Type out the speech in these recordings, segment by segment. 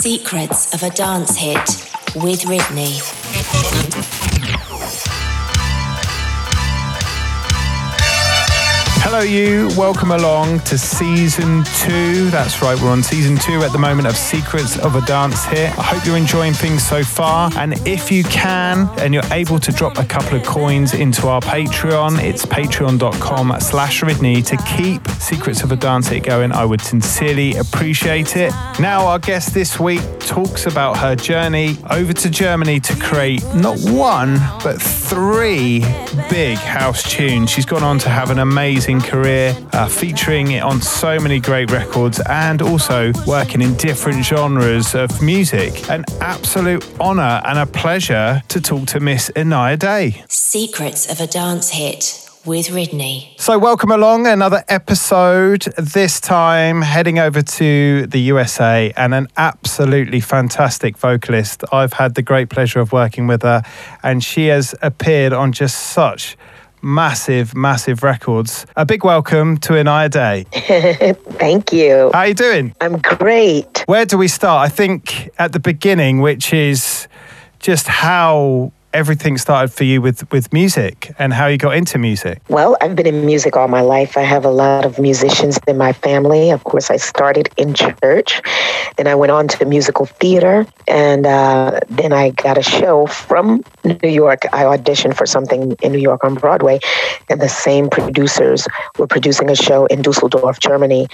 Secrets of a Dance Hit with Ridney. Hello, you. Welcome along to season two. That's right, we're on season two at the moment of Secrets of a Dance here. I hope you're enjoying things so far. And if you can and you're able to drop a couple of coins into our Patreon, it's patreon.com slash Ridney to keep Secrets of a Dance Hit going. I would sincerely appreciate it. Now, our guest this week talks about her journey over to Germany to create not one, but three big house tunes. She's gone on to have an amazing career, uh, featuring it on so many great records and also working in different genres of music. An absolute honour and a pleasure to talk to Miss Inaya Day. Secrets of a Dance Hit with Ridney. So, welcome along another episode. This time heading over to the USA and an absolutely fantastic vocalist. I've had the great pleasure of working with her, and she has appeared on just such massive, massive records. A big welcome to Inaya Day. Thank you. How are you doing? I'm great. Where do we start? I think at the beginning, which is just how everything started for you with with music and how you got into music? Well, I've been in music all my life. I have a lot of musicians in my family. Of course, I started in church, then I went on to the musical theater, and uh, then I got a show from New York. I auditioned for something in New York on Broadway, and the same producers were producing a show in Dusseldorf, Germany,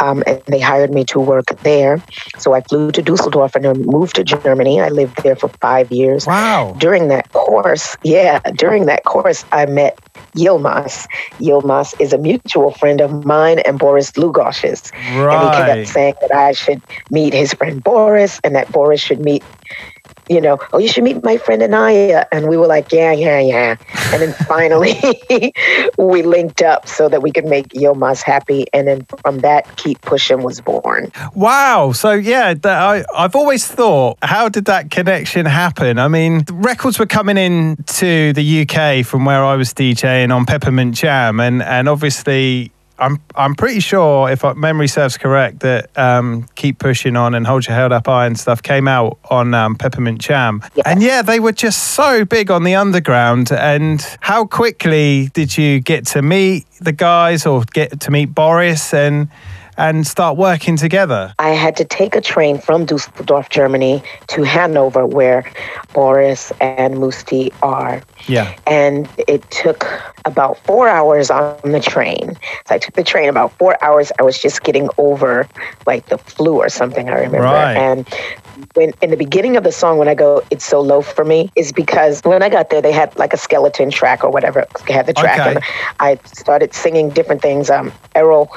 um, and they hired me to work there. So I flew to Dusseldorf and then moved to Germany. I lived there for five years. Wow! During that that course, yeah, during that course, I met Yilmaz. Yilmaz is a mutual friend of mine and Boris Dlugosch's. Right. And he kept saying that I should meet his friend Boris and that Boris should meet you know, oh, you should meet my friend Inaya. And we were like, yeah, yeah, yeah. And then finally we linked up so that we could make Yilmaz happy. And then from that, Keep Pushing was born. Wow. So, yeah, I, I've always thought, how did that connection happen? I mean, records were coming in to the UK from where I was DJing on Peppermint Jam. And, and obviously, I'm I'm pretty sure, if memory serves correct, that um, "Keep Pushing On" and "Hold Your Head Up High" and stuff came out on um, Peppermint Jam, yes. and yeah, they were just so big on the underground. And how quickly did you get to meet the guys or get to meet Boris and? And start working together? I had to take a train from Dusseldorf, Germany to Hanover, where Boris and Musti are. Yeah. And it took about four hours on the train. So I took the train about four hours. I was just getting over like the flu or something, I remember. Right. And when in the beginning of the song, when I go, it's so low for me, is because when I got there, they had like a skeleton track or whatever. They had the track. Okay. And I started singing different things. Um, Errol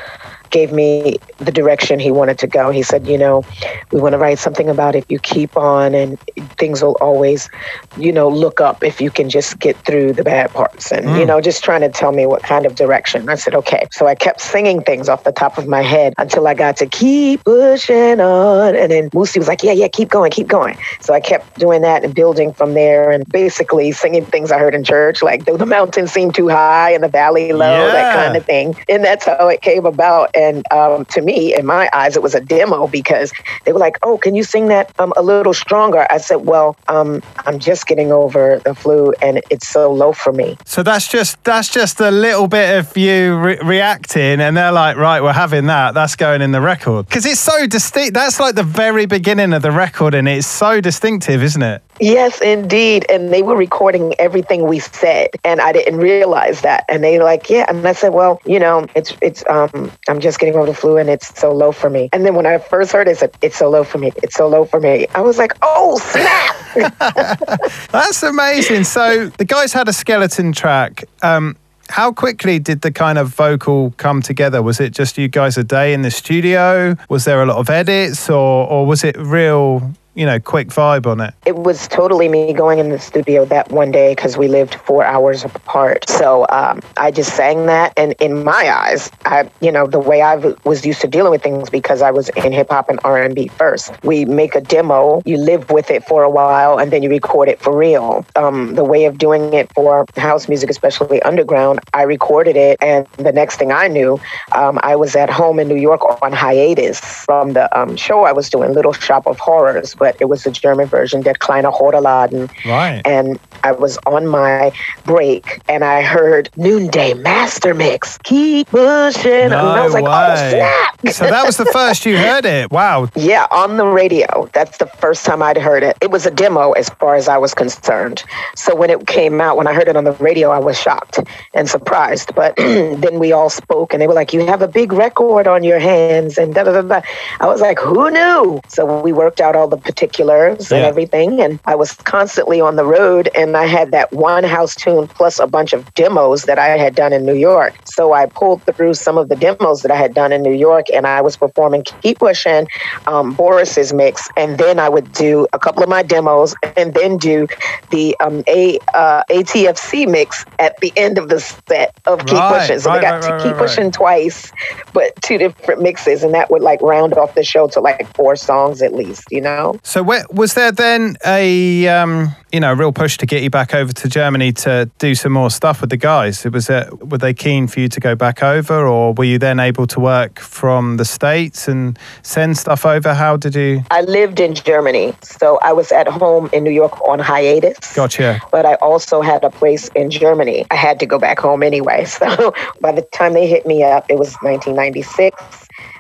gave me the direction he wanted to go. He said, you know, we want to write something about if you keep on and things will always, you know, look up if you can just get through the bad parts. And, mm. you know, just trying to tell me what kind of direction. I said, okay. So I kept singing things off the top of my head until I got to keep pushing on. And then Musti was like, yeah, yeah, keep going, keep going. So I kept doing that and building from there and basically singing things I heard in church, like though the mountains seem too high and the valley low, yeah. that kind of thing. And that's how it came about. And um, to me, in my eyes, it was a demo because they were like, "Oh, can you sing that um, a little stronger?" I said, "Well, um, I'm just getting over the flu, and it's so low for me." So that's just that's just a little bit of you re- reacting, and they're like, "Right, we're having that. That's going in the record because it's so distinct. That's like the very beginning of the record, and it's so distinctive, isn't it?" Yes, indeed. And they were recording everything we said, and I didn't realize that. And they were like, "Yeah," and I said, "Well, you know, it's it's um, I'm just getting over the flu, and it's so low for me." And then when I first heard it, said, "It's so low for me. It's so low for me." I was like, "Oh snap!" That's amazing. So the guys had a skeleton track. Um, how quickly did the kind of vocal come together? Was it just you guys a day in the studio? Was there a lot of edits, or or was it real you know, quick vibe on it? It was totally me going in the studio that one day because we lived four hours apart. So um, I just sang that, and in my eyes, I, you know, the way I was used to dealing with things because I was in hip hop and R and B first. We make a demo, you live with it for a while, and then you record it for real. Um, the way of doing it for house music, especially underground, I recorded it, and the next thing I knew, um, I was at home in New York on hiatus from the um, show I was doing, Little Shop of Horrors but it was the German version, Der kleine Horrorladen. Right. And I was on my break and I heard Noonday Master Mix. Keep pushing. No and I was like, oh, way. oh, snap. so that was the first you heard it. Wow. Yeah, on the radio. That's the first time I'd heard it. It was a demo as far as I was concerned. So when it came out, when I heard it on the radio, I was shocked and surprised. But then we all spoke and they were like, you have a big record on your hands and da da da da. I was like, who knew? So we worked out all the particulars Yeah. and everything. And I was constantly on the road and I had that one house tune plus a bunch of demos that I had done in New York. So I pulled through some of the demos that I had done in New York and I was performing Keep Pushing, um, Boris's mix. And then I would do a couple of my demos and then do the um, a, uh, ATFC mix at the end of the set of Keep Right, Pushing. So right, they got right, Keep. Pushing twice, but two different mixes. And that would like round off the show to like four songs at least, you know? So where, was there then a um, you know real push to get you back over to Germany to do some more stuff with the guys? It was uh were they keen for you to go back over, or were you then able to work from the states and send stuff over? How did you? I lived in Germany, so I was at home in New York on hiatus. Gotcha. But I also had a place in Germany. I had to go back home anyway. So by the time they hit me up, it was 1996.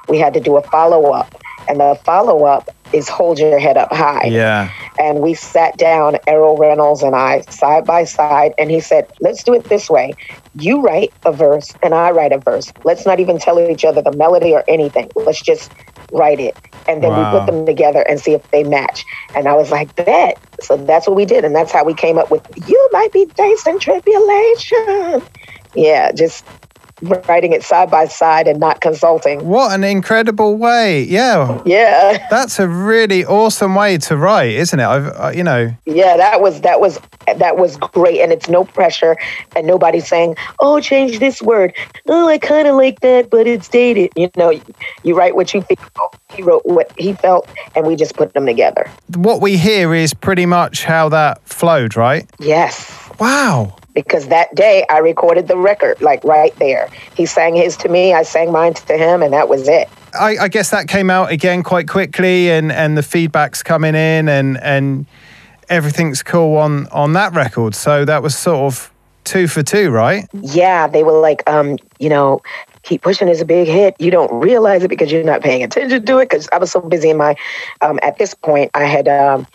We had to do a follow up. And the follow up is Hold Your Head Up High. Yeah. And we sat down, Errol Rennalls and I, side by side, and he said, Let's do it this way. You write a verse and I write a verse. Let's not even tell each other the melody or anything. Let's just write it. And then Wow. we put them together and see if they match. And I was like, Bet. So that's what we did. And that's how we came up with You Might Be Facing Tribulation. Yeah, just writing it side by side and not consulting. What an incredible way! Yeah. Yeah. That's a really awesome way to write, isn't it? I've, uh, you know, Yeah, that was that was that was great, and it's no pressure, and nobody's saying, "Oh, change this word." Oh, I kind of like that, but it's dated. You know, you write what you feel. He wrote what he felt, and we just put them together. what we hear is pretty much how that flowed, right? Yes, Wow. Because that day I recorded the record, like right there. He sang his to me, I sang mine to him, and that was it. I, I guess that came out again quite quickly, and, and the feedback's coming in, and and everything's cool on on that record. So that was sort of two for two, right? yeah, they were like, um, you know, keep pushing is a big hit. You don't realize it because you're not paying attention to it. Because I was so busy in my, um, at this point, I had, um,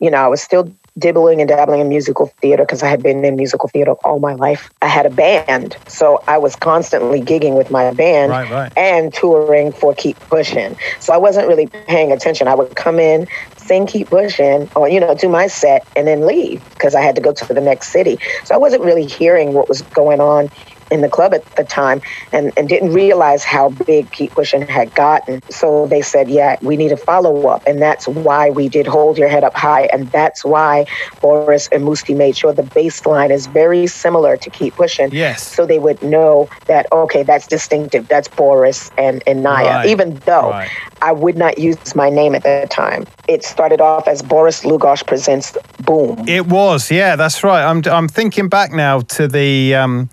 you know, I was still dibbling and dabbling in musical theater because I had been in musical theater all my life. I had a band, so I was constantly gigging with my band Right, right. and touring for Keep Pushing. So I wasn't really paying attention. I would come in, sing Keep Pushing, or, you know, do my set and then leave because I had to go to the next city. So I wasn't really hearing what was going on in the club at the time and, and didn't realize how big Keep Pushing had gotten. So they said, yeah, we need a follow up. And that's why we did Hold Your Head Up High. And that's why Boris and Musti made sure the bass line is very similar to Keep Pushing. Yes. So they would know that, okay, that's distinctive. That's Boris and, and Naya. Right. Even though Right. I would not use my name at that time. It started off as Boris Dlugosch Presents Boom. It was, yeah, that's right. I'm I'm thinking back now to the um,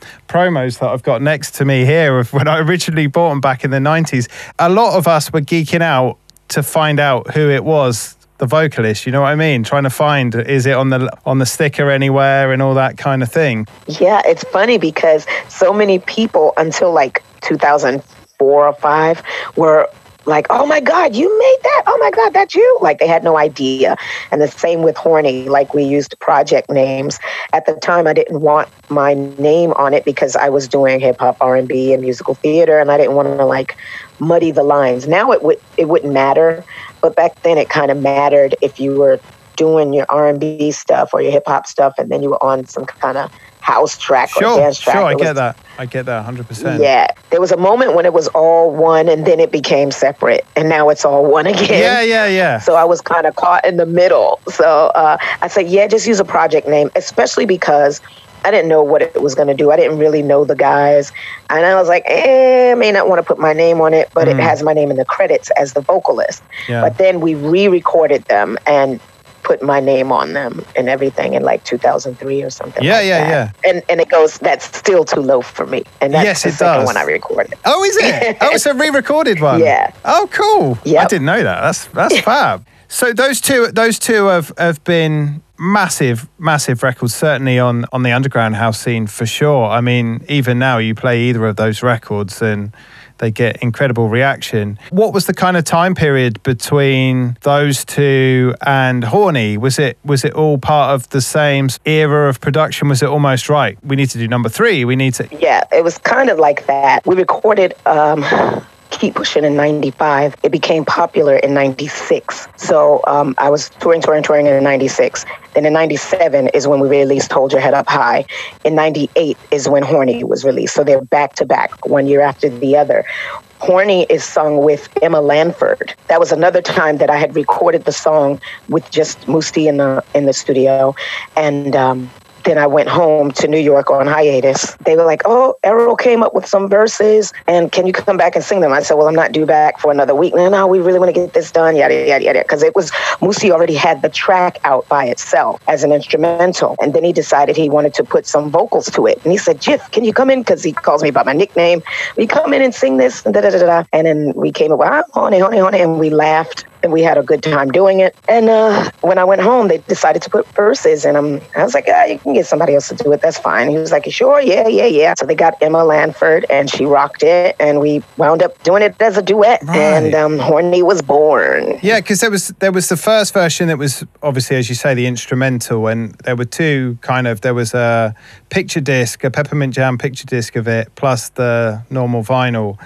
that I've got next to me here of when I originally bought them back in the 90s. A lot of us were geeking out to find out who it was. The vocalist, you know what I mean? Trying to find is it on the on the sticker anywhere and all that kind of thing. Yeah, it's funny because so many people until like 2004 or 5 were like, oh my God, you made that? Oh my God, that's you? Like they had no idea. And the same with Horny, like we used project names. At the time, I didn't want my name on it because I was doing hip hop, R&B, and musical theater, and I didn't want to like muddy the lines. Now it would it wouldn't matter, but back then it kind of mattered if you were doing your R&B stuff or your hip hop stuff, and then you were on some kind of house track or dance track. sure, I was get that. I get that 100%. Yeah, there was a moment when it was all one, and then it became separate, and now it's all one again. Yeah, yeah, yeah. So I was kind of caught in the middle. So uh, I said, yeah, just use a project name, especially because I didn't know what it was going to do. I didn't really know the guys. And I was like, eh, I may not want to put my name on it, but it has my name in the credits as the vocalist. Mm. Yeah. But then we re recorded them and put my name on them and everything in like 2003 or something. Yeah, like yeah, that. And and it goes, that's still too low for me. And that's Yes, the it second does. one I recorded. Oh, is it? Oh, it's a re-recorded one. Yeah. Oh, cool. Yeah. I didn't know that. That's that's fab. So those two, those two have have been massive, massive records. Certainly on on the underground house scene for sure. I mean, even now you play either of those records and they get incredible reaction. What was the kind of time period between those two and Horny? Was it was it all part of the same era of production? Was it almost right? We need to do number three. We need to. Yeah, it was kind of like that. We recorded um, Keep Pushing in 95. It became popular in 96. So um, I was touring, touring, touring in 96. Then in 97 is when we released Hold Your Head Up High. In 98 is when Horny was released. So they're back to back, one year after the other. Horny is sung with Emma Lanford. That was another time that I had recorded the song with just Musti in the in the studio, and um, then I went home to New York on hiatus. They were like, "Oh, Errol came up with some verses, and can you come back and sing them?" I said, "Well, I'm not due back for another week." No, no, we really want to get this done. Yada yada yada. Because it was Musi already had the track out by itself as an instrumental, and then he decided he wanted to put some vocals to it. And he said, "Jiff, can you come in?" Because he calls me by my nickname. We come in and sing this? And da da da da. And then we came up, ah, honey, honey, honey, and we laughed and we had a good time doing it. And uh, when I went home, they decided to put verses, and um, I was like, ah, you can get somebody else to do it. That's fine. He was like, sure? Yeah, yeah, yeah. So they got Emma Lanford, and she rocked it, and we wound up doing it as a duet, Right. and um, Horny was born. Yeah, because there was there was the first version that was obviously, as you say, the instrumental, and there were two kind of there was a picture disc, a peppermint jam picture disc of it, plus the normal vinyl.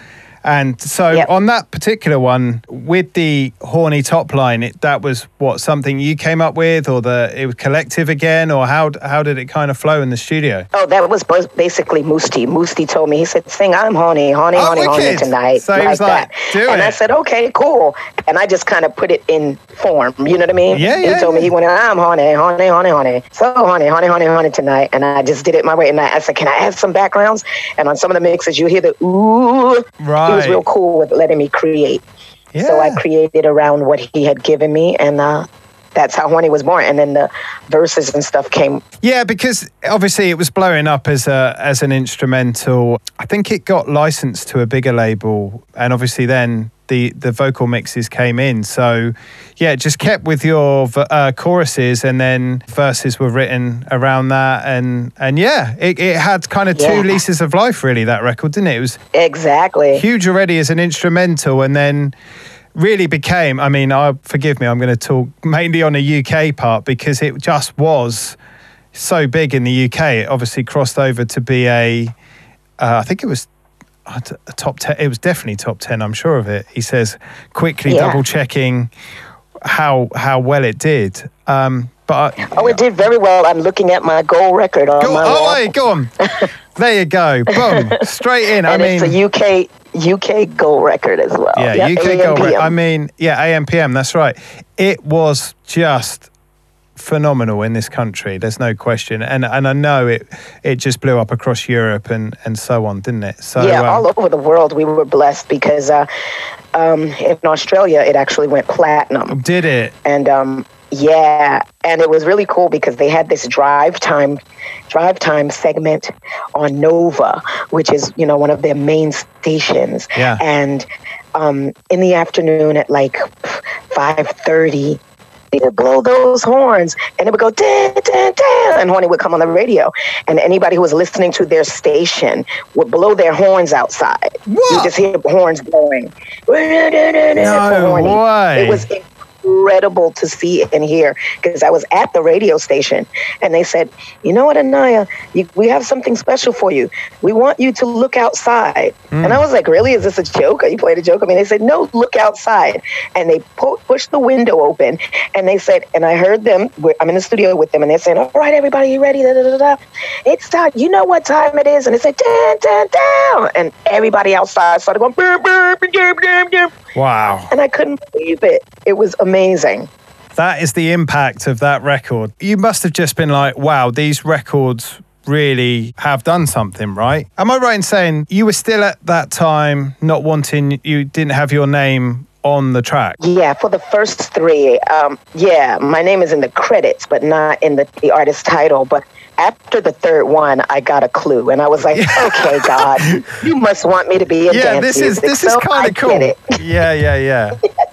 And so Yep. on that particular one, with the horny top line, it, that was what something you came up with, or the it was collective again, or how how did it kind of flow in the studio? Oh, that was basically Musti. Musti told me, he said, sing I'm horny, horny, Oh, horny, horny tonight. So he was like, that. "Do and I said, okay, cool. And I just kind of put it in form. You know what I mean? Yeah, yeah, He told me he wanted, I'm horny, horny, horny, horny. So horny, horny, horny, horny tonight. And I just did it my way. And I, I said, can I add some backgrounds? And on some of the mixes, you hear the ooh. He was real cool with letting me create. So I created around what he had given me. And uh, that's how Horny was born. And then the verses and stuff came Yeah, because obviously it was blowing up as a as an instrumental. I think it got licensed to a bigger label, and obviously then the the vocal mixes came in. So yeah, it just kept with your uh, choruses, and then verses were written around that, and and yeah, it, it had kind of two leases of life, really. That record, didn't it? It was exactly. huge already as an instrumental and then really became i mean I forgive me i'm going to talk mainly on a uk part because it just was so big in the uk it obviously crossed over to be a uh, i think it was top 10 it was definitely top 10 i'm sure of it he says quickly Yeah. double checking how how well it did um but I- Oh, it did very well. I'm looking at my gold record on go, my oh wall. wait, go on there you go boom straight in i and mean it's a UK UK gold record as well. Yeah, Yep, UK. AMPM. I mean, yeah, AMPM. That's right. It was just phenomenal in this country. There's no question, and and I know it it just blew up across Europe and and so on, didn't it? So yeah, um, all over the world we were blessed because uh, um, in Australia it actually went platinum. Did it? And um, yeah, and it was really cool because they had this drive time drive time segment on Nova, which is you know one of their main stations. Yeah, and. Um, in the afternoon at like 5:30 to would blow those horns and it would go, dan dan dan, and Horny would come on the radio. And anybody who was listening to their station would blow their horns outside. You just hear horns blowing. No way. It was incredible to see and hear because I was at the radio station and they said, you know what, Inaya, you, we have something special for you. We want you to look outside. Mm. And I was like, really? Is this a joke? Are you playing a joke? I mean, they said, no, look outside. And they pu- pushed the window open and they said, and I heard them, I'm in the studio with them and they're saying, all right, everybody, you ready? Da, da, da, da. It's time. You know what time it is? And they said, down, down, down. And everybody outside started going, burr, burr, burr, burr, burr. wow. And I couldn't believe it. It was amazing. That is the impact of that record. You must have just been like, wow, these records really have done something, right? Am I right in saying you were still at that time not wanting, you didn't have your name on the track? Yeah, for the first three, um, yeah, my name is in the credits, but not in the, the artist title. But after the third one, I got a clue, and I was like, "Okay, God, you must want me to be in yeah, dance this music." is this is so kind of cool. Yeah, yeah, yeah.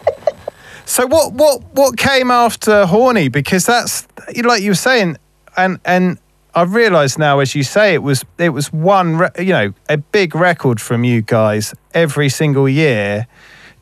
so what what what came after Horny? Because that's like you were saying, and and I've realised now, as you say, it was it was one, re- you know, a big record from you guys every single year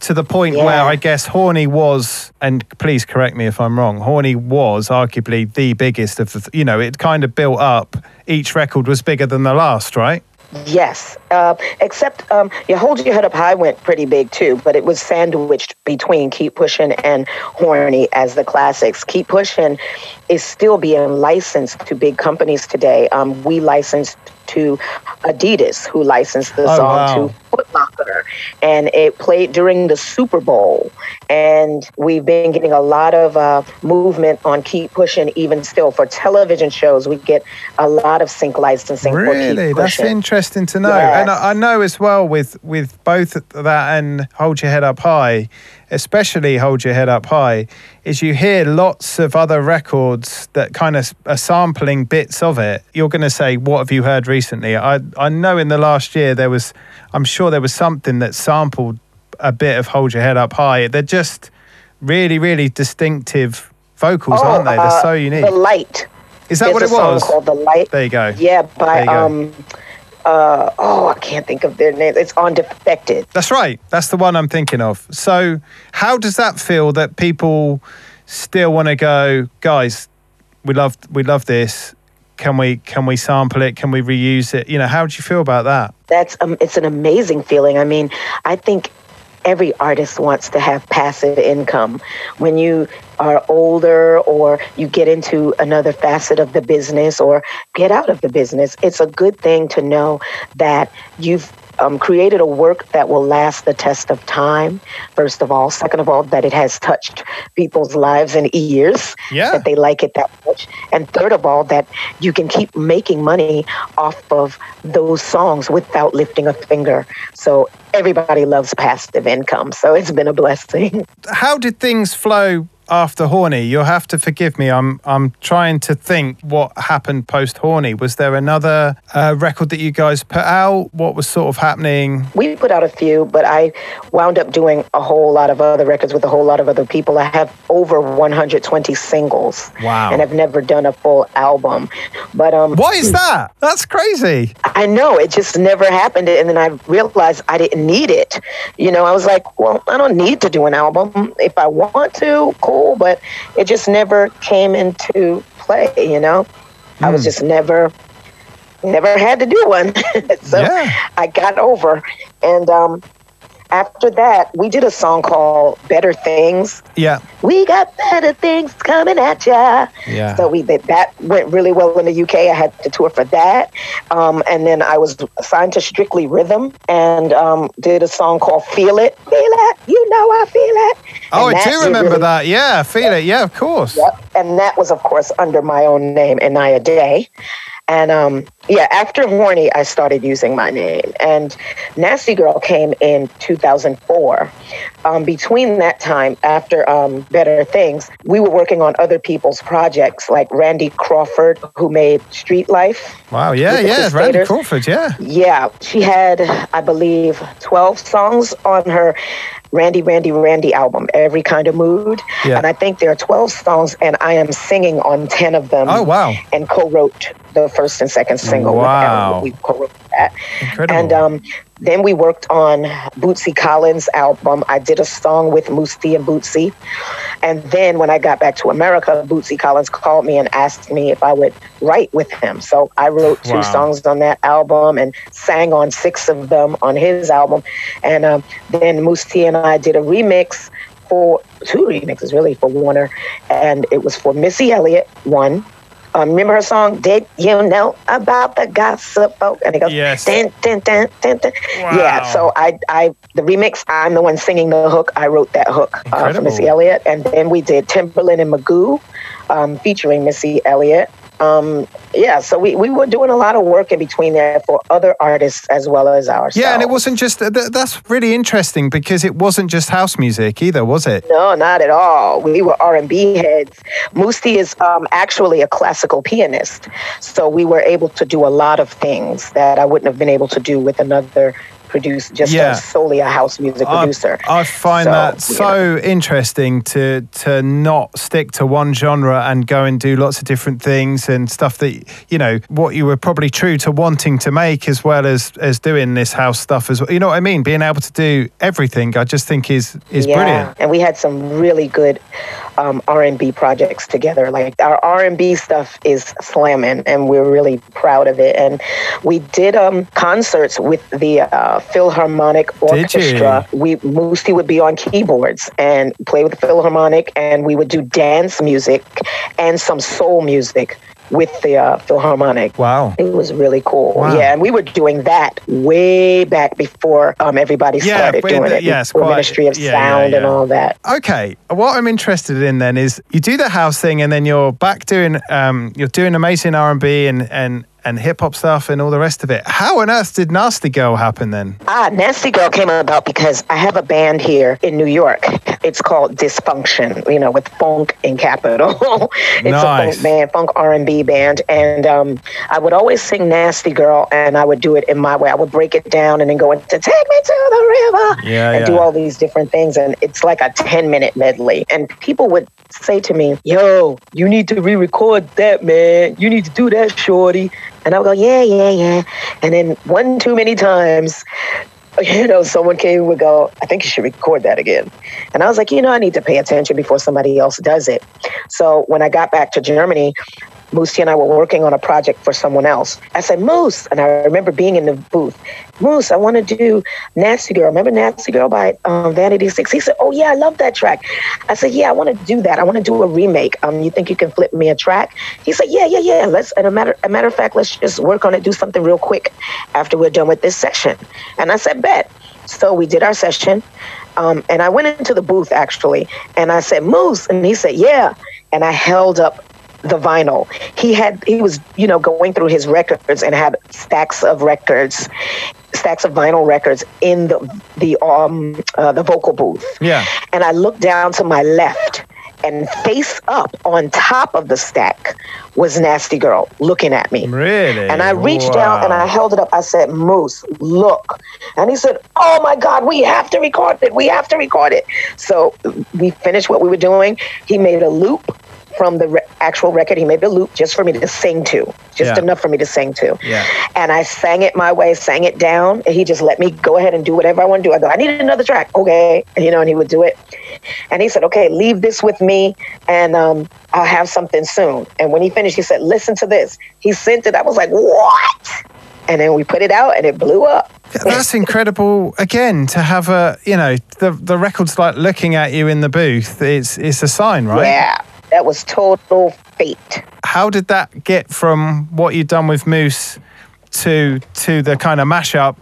to the point Yeah. where I guess Horny was, and please correct me if I'm wrong, Horny was arguably the biggest of the, you know, it kind of built up. Each record was bigger than the last, right? Yes, uh, except um, "You Hold Your Head Up High" went pretty big too, but it was sandwiched between "Keep Pushing" and "Horny" as the classics. "Keep Pushing" is still being licensed to big companies today. Um, we licensed to Adidas, who licensed the Oh, song wow. to Foot Locker, and it played during the Super Bowl. And we've been getting a lot of uh, movement on "Keep Pushing" even still for television shows. We get a lot of sync licensing Really, "Keep that's interesting to know. Yes. And I, I know as well with with both that and hold your head up high, especially hold your head up high, is you hear lots of other records that kind of are sampling bits of it. You're going to say, "What have you heard recently?" I I know in the last year there was, I'm sure there was something that sampled a bit of hold your head up high. They're just really really distinctive vocals, aren't they? They're uh, so unique. The Light. Is that There's what it was? called The Light. There you go. Yeah, by go. um, uh, oh, I can't think of their name. It's on Defected. That's right. That's the one I'm thinking of. So, how does that feel that people still want to go, guys? We love we love this. Can we can we sample it? Can we reuse it? You know, how do you feel about that? That's um, it's an amazing feeling. I mean, I think every artist wants to have passive income. When you are older or you get into another facet of the business or get out of the business, it's a good thing to know that you've um, created a work that will last the test of time, first of all. Second of all, that it has touched people's lives and ears, Yeah. that they like it that much. And third of all, that you can keep making money off of those songs without lifting a finger. So everybody loves passive income. So it's been a blessing. How did things flow after Horny? You'll have to forgive me. I'm I'm trying to think what happened post Horny. Was there another uh, record that you guys put out? What was sort of happening? We put out a few, but I wound up doing a whole lot of other records with a whole lot of other people. I have over 120 singles. Wow. And I've never done a full album. But um What is that? That's crazy. I know it just never happened. And then I realized I didn't need it. You know, I was like, well, I don't need to do an album. If I want to, cool. But it just never came into play, you know? I was just never, never had to do one. so Yeah. I got over. And um, after that, we did a song called Better Things. Yeah. We got better things coming at ya. Yeah. So we did that went really well in the UK. I had to tour for that, um, and then I was signed to Strictly Rhythm and um, did a song called "Feel It." Feel it, you know I feel it. Oh, And I do remember really- that. Yeah, feel it. Yeah, of course. Yep. And that was, of course, under my own name, Inaya Day. And um, yeah, after Horny, I started using my name. And Nasty Girl came in 2004. Um, between that time, after um, Better Things, we were working on other people's projects, like Randy Crawford, who made Street Life. Wow. Yeah, yeah. Randy Crawford. Yeah. Yeah, she had, I believe, 12 songs on her Randy, Randy, Randy album, Every Kind of Mood. Yeah. And I think there are 12 songs, and I am singing on 10 of them. Oh, wow. And co wrote the first and second single Wow. with. We co wrote that. Incredible. And um, then we worked on Bootsy Collins' album. I did a song with Mousse T and Bootsy. And then when I got back to America, Bootsy Collins called me and asked me if I would write with him. So I wrote two Wow. songs on that album and sang on six of them on his album. And um, then Mousse T and I did a remix for two remixes really for Warner. And it was for Missy Elliott, one. Um, remember her song, Did You Know About the Gossip Folk? And it goes, Yes. dun, dun, dun, dun, dun. Wow. Yeah, so I, I, the remix, I'm the one singing the hook. I wrote that hook uh, for Missy Elliott. And then we did Timbaland and Magoo um, featuring Missy Elliott. Um, yeah, so we, we were doing a lot of work in between there for other artists as well as ourselves. Yeah, and it wasn't just th- that's really interesting because it wasn't just house music either, was it? No, not at all. We were R and B heads. Musti is um, actually a classical pianist, so we were able to do a lot of things that I wouldn't have been able to do with another producer, just Yeah. a, solely a house music I- producer. I, find So, that so interesting to to not stick to one genre and go and do lots of different things and stuff that you know what you were probably true to wanting to make as well as as doing this house stuff as well. You know what I mean? Being able to do everything, I just think is is brilliant. And we had some really good um, R&B projects together. Like our R&B stuff is slamming, and we're really proud of it. And we did um, concerts with the uh, Philharmonic Orchestra. We Moosey would be on keyboards and play with the Philharmonic, and we would do dance music and some soul music with the uh, Philharmonic. Wow. It was really cool. Wow. Yeah, and we were doing that way back before um, everybody Yeah, started doing the- it. yes, quite- Ministry of yeah, yeah, Sound and all that. Okay, what I'm interested in then is you do the house thing, and then you're back doing um, you're doing amazing R and B and, and and hip hop stuff and all the rest of it. How on earth did Nasty Girl happen then? Ah, Nasty Girl came about because I have a band here in New York. It's called DysFUNKtion, you know, with funk in capital. it's Nice. a funk band, funk R&B band. And um, I would always sing Nasty Girl and I would do it in my way. I would break it down and then go into Take Me to the River Yeah, and yeah. do all these different things. And it's like a 10 minute medley. And people would say to me, Yo, you need to re record that, man. You need to do that, shorty. And I would go, Yeah, yeah, yeah. And then one too many times, you know, someone came and would go, I think you should record that again. And I was like, you know, I need to pay attention before somebody else does it. So when I got back to Germany, Moosey and I were working on a project for someone else. I said, Moose, and I remember being in the booth. Moose, I want to do Nasty Girl. Remember Nasty Girl by um, Vanity Six? He said, Oh yeah, I love that track. I said, Yeah, I want to do that. I want to do a remake. Um, you think you can flip me a track? He said, Yeah, yeah, yeah. Let's. And a matter, a matter of fact, let's just work on it. Do something real quick after we're done with this session. And I said, Bet. So we did our session. Um, and I went into the booth actually, and I said, Moose, and he said, Yeah. And I held up the vinyl. He had he was, you know, going through his records and had stacks of records, stacks of vinyl records in the the um uh, the vocal booth. Yeah. And I looked down to my left and face up on top of the stack was Nasty Girl looking at me. Really? And I reached down and I held it up. I said, Moose, look. And he said, Oh my God, we have to record it. We have to record it. So we finished what we were doing. He made a loop from the re- actual record. He made a loop just for me to sing to, just Yeah. enough for me to sing to. Yeah. And I sang it my way, sang it down. And he just let me go ahead and do whatever I want to do. I go, I need another track. Okay. And, you know, and he would do it. And he said, okay, leave this with me and um, I'll have something soon. And when he finished, he said, listen to this. He sent it. I was like, what? And then we put it out and it blew up. That's incredible. Again, to have a you know the the record's like looking at you in the booth. It's it's a sign, right? Yeah. That was total fate. How did that get from what you'd done with Moose to to the kind of mashup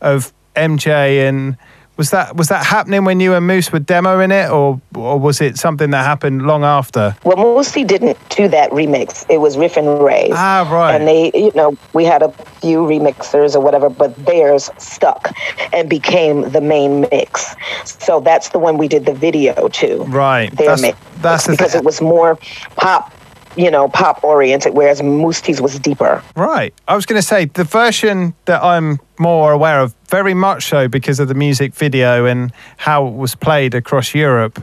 of MJ and was that was that happening when you and Moose were demoing it, or or was it something that happened long after? Well, Moosey didn't do that remix. It was Riff and Ray. Ah, right. And they, you know, we had a few remixers or whatever, but theirs stuck and became the main mix. So that's the one we did the video to. Right. Their That's- mix. that's because it was more pop, you know, pop oriented, whereas Moosey's was deeper. Right. I was going to say the version that I'm more aware of, very much so because of the music video and how it was played across Europe,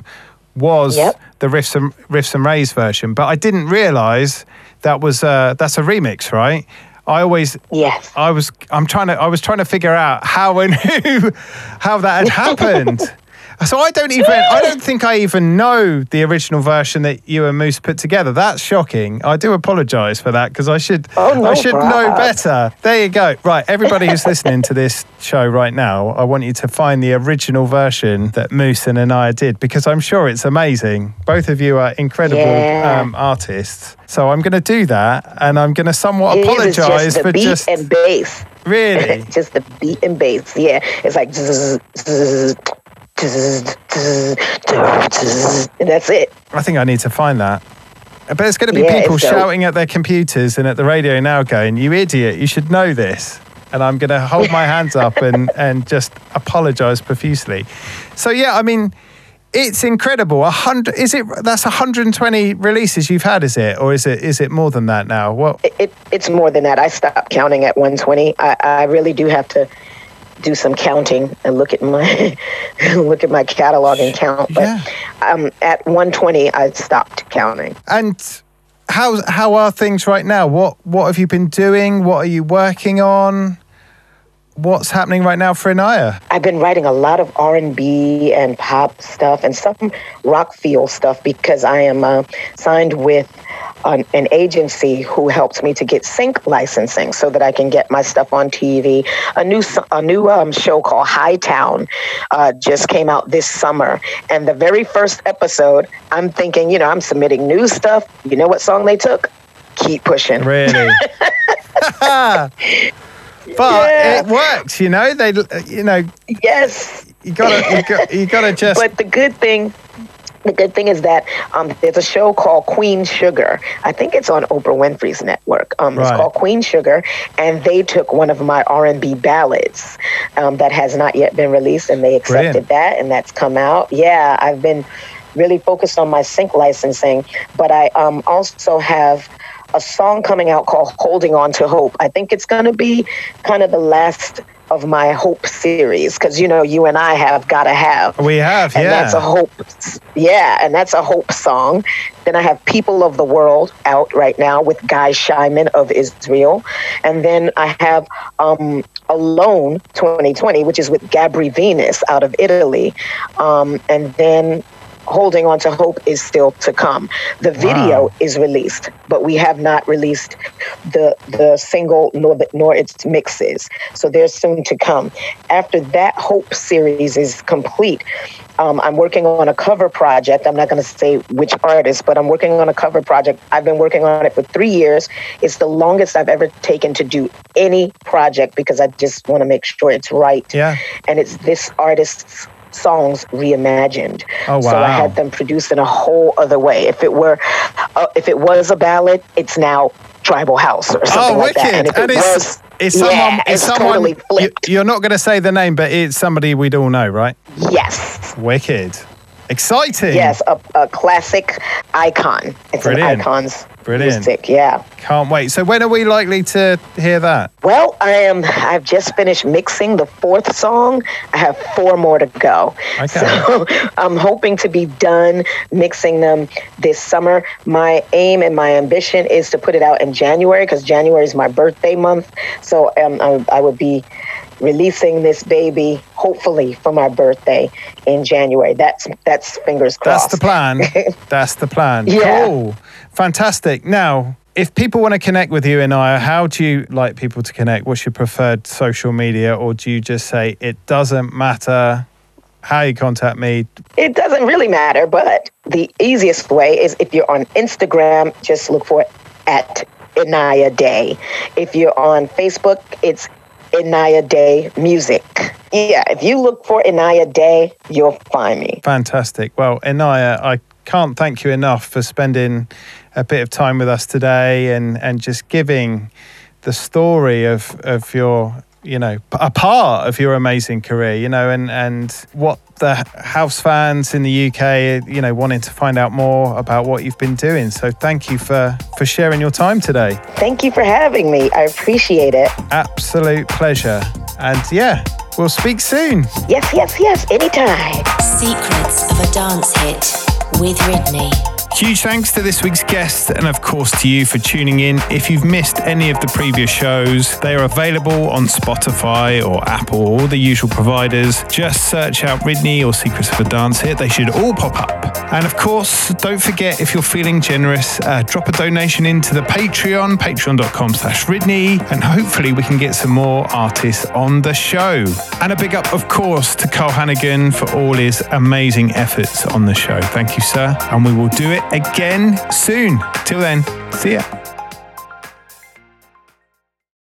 was Yep. the riffs and riffs and rays version. But I didn't realise that was uh, that's a remix, right? I always Yes. I was I'm trying to I was trying to figure out how and who how that had happened. So I don't even I don't think I even know the original version that you and Moose put together. That's shocking. I do apologise for that because I should Oh, no I should know better. There you go. Right, everybody who's listening to this show right now, I want you to find the original version that Moose and Inaya did because I'm sure it's amazing. Both of you are incredible Yeah. um, artists. So I'm going to do that and I'm going to somewhat It is, it's apologise just the for beat just and bass. really. just the beat and bass. Yeah, it's like zzz, zzz, and that's it. I think I need to find that. But it's going to be Yeah, people shouting at their computers and at the radio now going, You idiot, you should know this. And I'm going to hold my hands up and, and just apologize profusely. So, yeah, I mean, it's incredible. A hundred is it? That's 120 releases you've had, is it, or is it? Is it more than that now? Well, It, it it's more than that. I stopped counting at 120. I, I really do have to do some counting and look at my look at my catalog and count. But Yeah. um, at 120, I stopped counting. And how how are things right now? What what have you been doing? What are you working on? What's happening right now for Inaya? I've been writing a lot of R&B and pop stuff and some rock feel stuff because I am uh, signed with an, an agency who helps me to get sync licensing so that I can get my stuff on TV. A new a new um, show called Hightown uh, just came out this summer, and the very first episode, I'm thinking, you know, I'm submitting new stuff. You know what song they took? Keep pushing. Really? but Yeah. it works, you know. They, you know, Yes. you gotta, you got, you gotta just. But the good thing, the good thing is that um, there's a show called Queen Sugar. I think it's on Oprah Winfrey's network. Um, It's called Queen Sugar, and they took one of my R&B ballads um, that has not yet been released, and they accepted Brilliant. that, and that's come out. Yeah, I've been really focused on my sync licensing, but I um, also have a song coming out called Holding On to Hope. I think it's going to be kind of the last of my Hope series because, you know, you and I have got to have. we have, And yeah. that's a hope. Yeah, and that's a hope song. Then I have People of the World out right now with Guy Scheiman of Israel. And then I have um, Alone 2020, which is with Gabry Venus out of Italy. Um, and then Holding On to Hope is still to come. The video Wow. is released, but we have not released the the single nor the, nor its mixes. So they're soon to come. After that Hope series is complete, um, I'm working on a cover project. I'm not going to say which artist, but I'm working on a cover project. I've been working on it for three years. It's the longest I've ever taken to do any project because I just want to make sure it's right. Yeah. And it's this artist's songs reimagined. Oh, So I had them produced in a whole other way. If it were, uh, if it was a ballad, it's now Tribal House or something Oh, like wicked! that. And if and it it's, was, it's yeah, someone. it's, it's someone. totally you, flipped. you're not going to say the name, but it's somebody we'd all know, right? yes. Wicked, exciting. Yes, a, a classic icon. It's Brilliant. an icon's Brilliant. music. Yeah. Can't wait. So when are we likely to hear that? Well, I am. I've just finished mixing the fourth song. I have four more to go. Okay. So I'm hoping to be done mixing them this summer. My aim and my ambition is to put it out in January because January is my birthday month. So um, I, I would be releasing this baby hopefully for my birthday in January. That's that's fingers crossed. That's the plan. That's the plan. Yeah. Cool. Fantastic. Now, if people want to connect with you, Inaya, how do you like people to connect? What's your preferred social media? Or do you just say it doesn't matter how you contact me? It doesn't really matter, but the easiest way is if you're on Instagram, just look for at Inaya Day. If you're on Facebook, it's Inaya Day Music. Yeah, if you look for Inaya Day, you'll find me. Fantastic. Well, Inaya, I can't thank you enough for spending a bit of time with us today and, and just giving the story of, of your, you know, a part of your amazing career, you know, and, and what the house fans in the UK, you know, wanting to find out more about what you've been doing. So thank you for, for sharing your time today. Thank you for having me. I appreciate it. Absolute pleasure. And yeah, we'll speak soon. Yes, yes, yes, anytime. Secrets of a Dance Hit with Ridney. Huge thanks to this week's guest and, of course, to you for tuning in. If you've missed any of the previous shows, they are available on Spotify or Apple or the usual providers. Just search out Ridney or Secrets of a Dance Hit. They should all pop up. And of course, don't forget if you're feeling generous, uh, drop a donation into the Patreon, patreon.com slash Ridney, and hopefully we can get some more artists on the show. And a big up, of course, to Carl Hannigan for all his amazing efforts on the show. Thank you, sir. And we will do again soon. Till then, see ya.